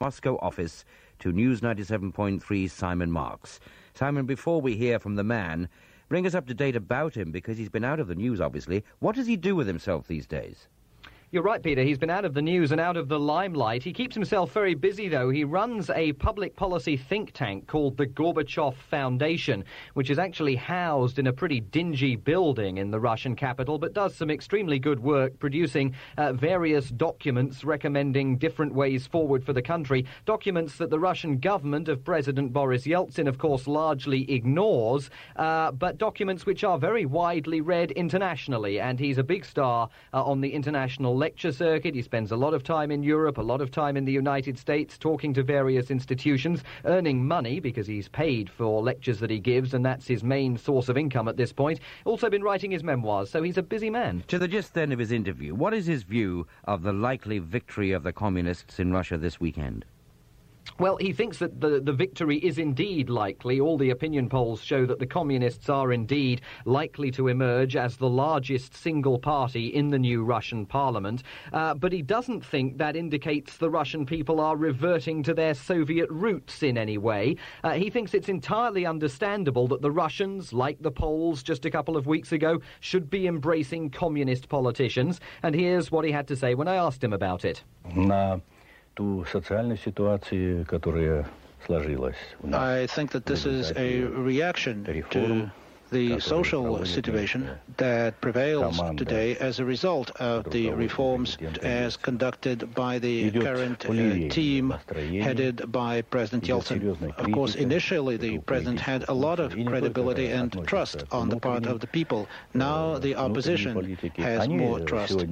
Moscow office to News 97.3 Simon Marks. Simon, before we hear from the man, bring us up to date about him because he's been out of the news, obviously. What does he do with himself these days? You're right, Peter. He's been out of the news and out of the limelight. He keeps himself very busy, though. He runs a public policy think tank called the Gorbachev Foundation, which is actually housed in a pretty dingy building in the Russian capital, but does some extremely good work producing uh, various documents recommending different ways forward for the country. Documents that the Russian government of President Boris Yeltsin, of course, largely ignores, uh, but documents which are very widely read internationally. And he's a big star uh, on the international lecture circuit. He spends a lot of time in Europe, a lot of time in the United States, talking to various institutions, earning money because he's paid for lectures that he gives, and that's his main source of income at this point. Also been writing his memoirs, so he's a busy man. To the gist then of his interview, what is his view of the likely victory of the communists in Russia this weekend? Well, he thinks that the, the victory is indeed likely. All the opinion polls show that the communists are indeed likely to emerge as the largest single party in the new Russian parliament. Uh, but he doesn't think that indicates the Russian people are reverting to their Soviet roots in any way. Uh, he thinks it's entirely understandable that the Russians, like the Poles just a couple of weeks ago, should be embracing communist politicians. And here's what he had to say when I asked him about it. На ту социальную ситуацию, которая сложилась. I think that this is a reaction to the social situation that prevails today as a result of the reforms as conducted by the current uh, team headed by President Yeltsin. Of course, initially the president had a lot of credibility and trust on the part of the people. Now the opposition has more trust.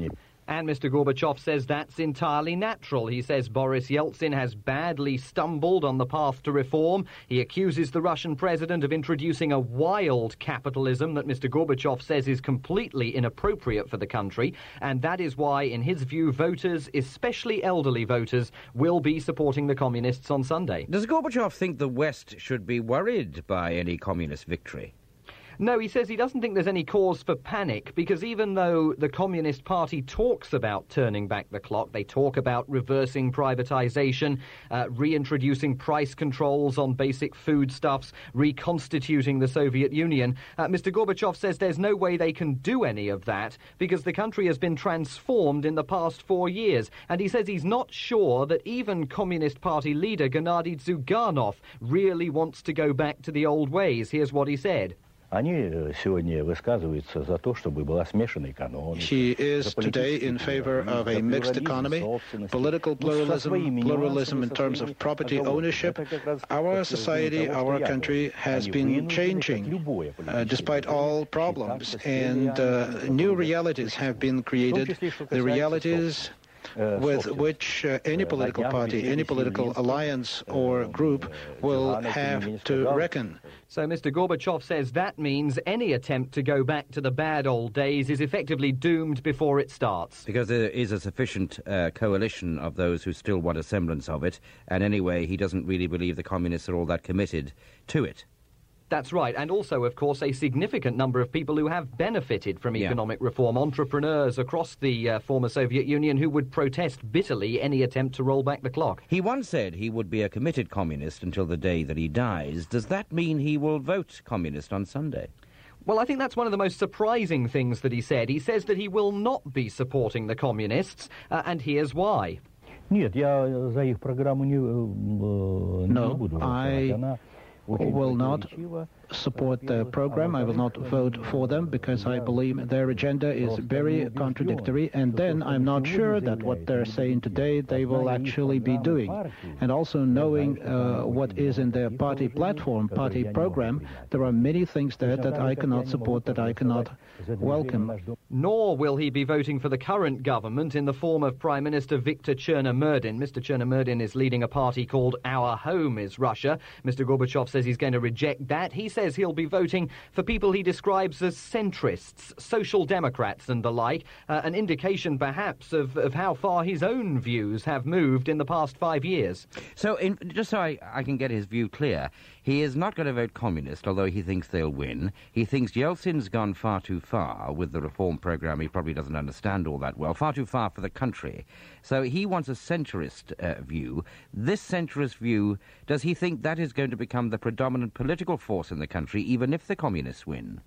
And Mr. Gorbachev says that's entirely natural. He says Boris Yeltsin has badly stumbled on the path to reform. He accuses the Russian president of introducing a wild capitalism that Mr. Gorbachev says is completely inappropriate for the country. And that is why, in his view, voters, especially elderly voters, will be supporting the communists on Sunday. Does Gorbachev think the West should be worried by any communist victory? No, he says he doesn't think there's any cause for panic because even though the Communist Party talks about turning back the clock, they talk about reversing privatization, uh, reintroducing price controls on basic foodstuffs, reconstituting the Soviet Union, uh, Mr. Gorbachev says there's no way they can do any of that because the country has been transformed in the past four years. And he says he's not sure that even Communist Party leader Gennady Zyuganov really wants to go back to the old ways. Here's what he said. Они сегодня высказываются за то, чтобы была смешанная экономика. He is today in favor of a mixed economy, political pluralism, pluralism in terms of property ownership. Our society, our country has been changing uh, despite all problems, and uh, new realities have been created. The realities with which uh, any political party, any political alliance or group will have to reckon. So Mr. Gorbachev says that means any attempt to go back to the bad old days is effectively doomed before it starts. Because there is a sufficient uh, coalition of those who still want a semblance of it, and anyway, he doesn't really believe the communists are all that committed to it. That's right. And also, of course, a significant number of people who have benefited from Yeah. economic reform, entrepreneurs across the uh, former Soviet Union who would protest bitterly any attempt to roll back the clock. He once said he would be a committed communist until the day that he dies. Does that mean he will vote communist on Sunday? Well, I think that's one of the most surprising things that he said. He says that he will not be supporting the communists, uh, and here's why. Нет, я за их программу не, э, не No, буду I we will not support the program. I will not vote for them because I believe their agenda is very contradictory. And then I'm not sure that what they're saying today they will actually be doing. And also knowing uh, what is in their party platform, party program, there are many things there that I cannot support, that I cannot welcome. Nor will he be voting for the current government in the form of Prime Minister Viktor Chernomyrdin. Mr. Chernomyrdin is leading a party called Our Home is Russia. Mr. Gorbachev says he's going to reject that. He says he'll be voting for people he describes as centrists, social democrats, and the like, uh, an indication perhaps of, of how far his own views have moved in the past five years. So, in, just so I, I can get his view clear, he is not going to vote communist, although he thinks they'll win. He thinks Yeltsin's gone far too far with the reform program. He probably doesn't understand all that well. Far too far for the country. So he wants a centrist uh, view. This centrist view, does he think that is going to become the predominant political force in the country, even if the communists win?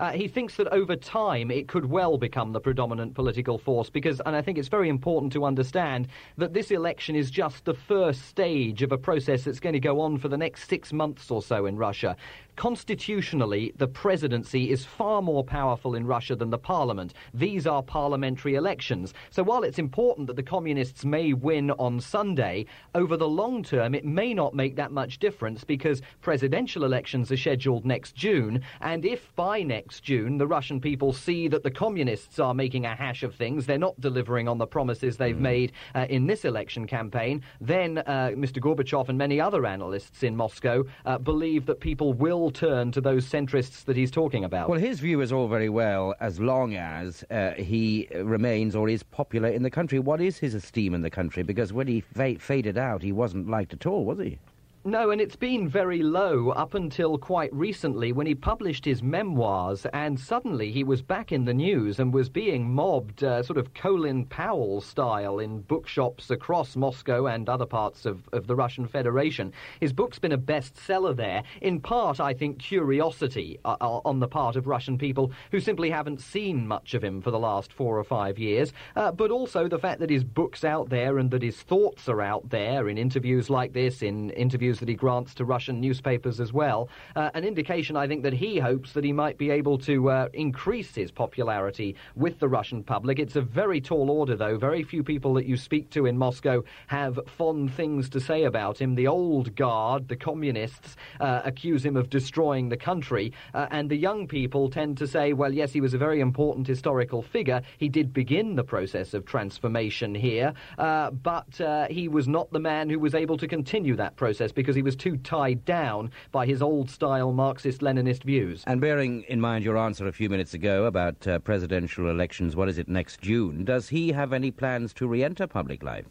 Uh, he thinks that over time it could well become the predominant political force because, and I think it's very important to understand that this election is just the first stage of a process that's going to go on for the next six months or so in Russia constitutionally, the presidency is far more powerful in Russia than the parliament. These are parliamentary elections. So while it's important that the communists may win on Sunday, over the long term, it may not make that much difference because presidential elections are scheduled next June. And if by next June the Russian people see that the communists are making a hash of things, they're not delivering on the promises they've mm. made uh, in this election campaign, then uh, Mr. Gorbachev and many other analysts in Moscow uh, believe that people will turn to those centrists that he's talking about. Well, his view is all very well as long as uh, he remains or is popular in the country. What is his esteem in the country? Because when he fa- faded out, he wasn't liked at all, was he? No, and it's been very low up until quite recently when he published his memoirs, and suddenly he was back in the news and was being mobbed, uh, sort of Colin Powell style, in bookshops across Moscow and other parts of, of the Russian Federation. His book's been a bestseller there, in part, I think, curiosity uh, uh, on the part of Russian people who simply haven't seen much of him for the last four or five years, uh, but also the fact that his book's out there and that his thoughts are out there in interviews like this, in interviews interviews that he grants to Russian newspapers as well. Uh, an indication, I think, that he hopes that he might be able to uh, increase his popularity with the Russian public. It's a very tall order, though. Very few people that you speak to in Moscow have fond things to say about him. The old guard, the communists, uh, accuse him of destroying the country, uh, and the young people tend to say, well, yes, he was a very important historical figure. He did begin the process of transformation here, uh, but uh, he was not the man who was able to continue that process because he was too tied down by his old style Marxist Leninist views. And bearing in mind your answer a few minutes ago about uh, presidential elections, what is it, next June, does he have any plans to re enter public life?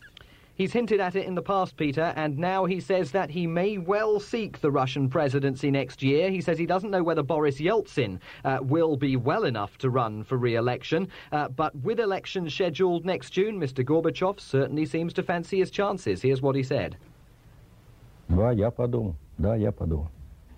He's hinted at it in the past, Peter, and now he says that he may well seek the Russian presidency next year. He says he doesn't know whether Boris Yeltsin uh, will be well enough to run for re election, uh, but with elections scheduled next June, Mr. Gorbachev certainly seems to fancy his chances. Here's what he said. Да, я подумал. Да, я подумал.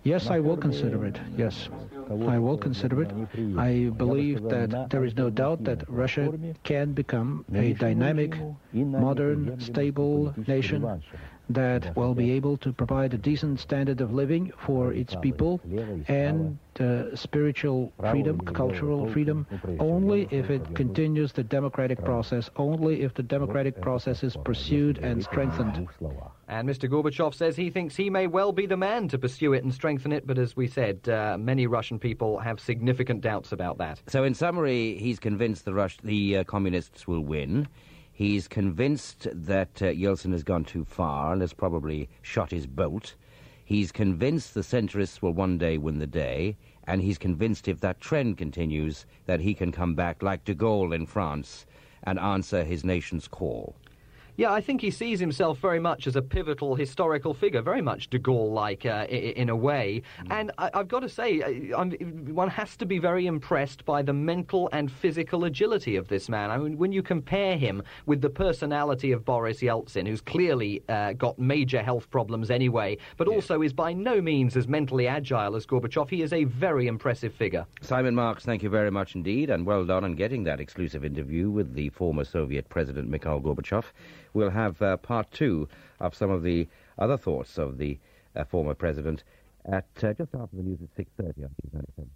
Yes, I will consider it. Yes, I will consider it. I believe that there is no doubt that Russia can become a dynamic, modern, stable nation that will be able to provide a decent standard of living for its people and uh, spiritual freedom, cultural freedom, only if it continues the democratic process, only if the democratic process is pursued and strengthened. And Mr. Gorbachev says he thinks he may well be the man to pursue it and strengthen it, but as we said, uh, many Russian people have significant doubts about that. So, in summary, he's convinced the, Rus- the uh, communists will win. He's convinced that uh, Yeltsin has gone too far and has probably shot his bolt. He's convinced the centrists will one day win the day, and he's convinced if that trend continues that he can come back like de Gaulle in France and answer his nation's call. Yeah, I think he sees himself very much as a pivotal historical figure, very much de Gaulle-like uh, in a way. Mm. And I, have got to say, uh, one has to be very impressed by the mental and physical agility of this man. I mean, when you compare him with the personality of Boris Yeltsin, who's clearly uh, got major health problems anyway, but yeah. also is by no means as mentally agile as Gorbachev, he is a very impressive figure. Simon Marks, thank you very much indeed, and well done on getting that exclusive interview with the former Soviet President Mikhail Gorbachev we'll have uh, part two of some of the other thoughts of the uh, former president at uh, just after the news at 6.30 on News 97.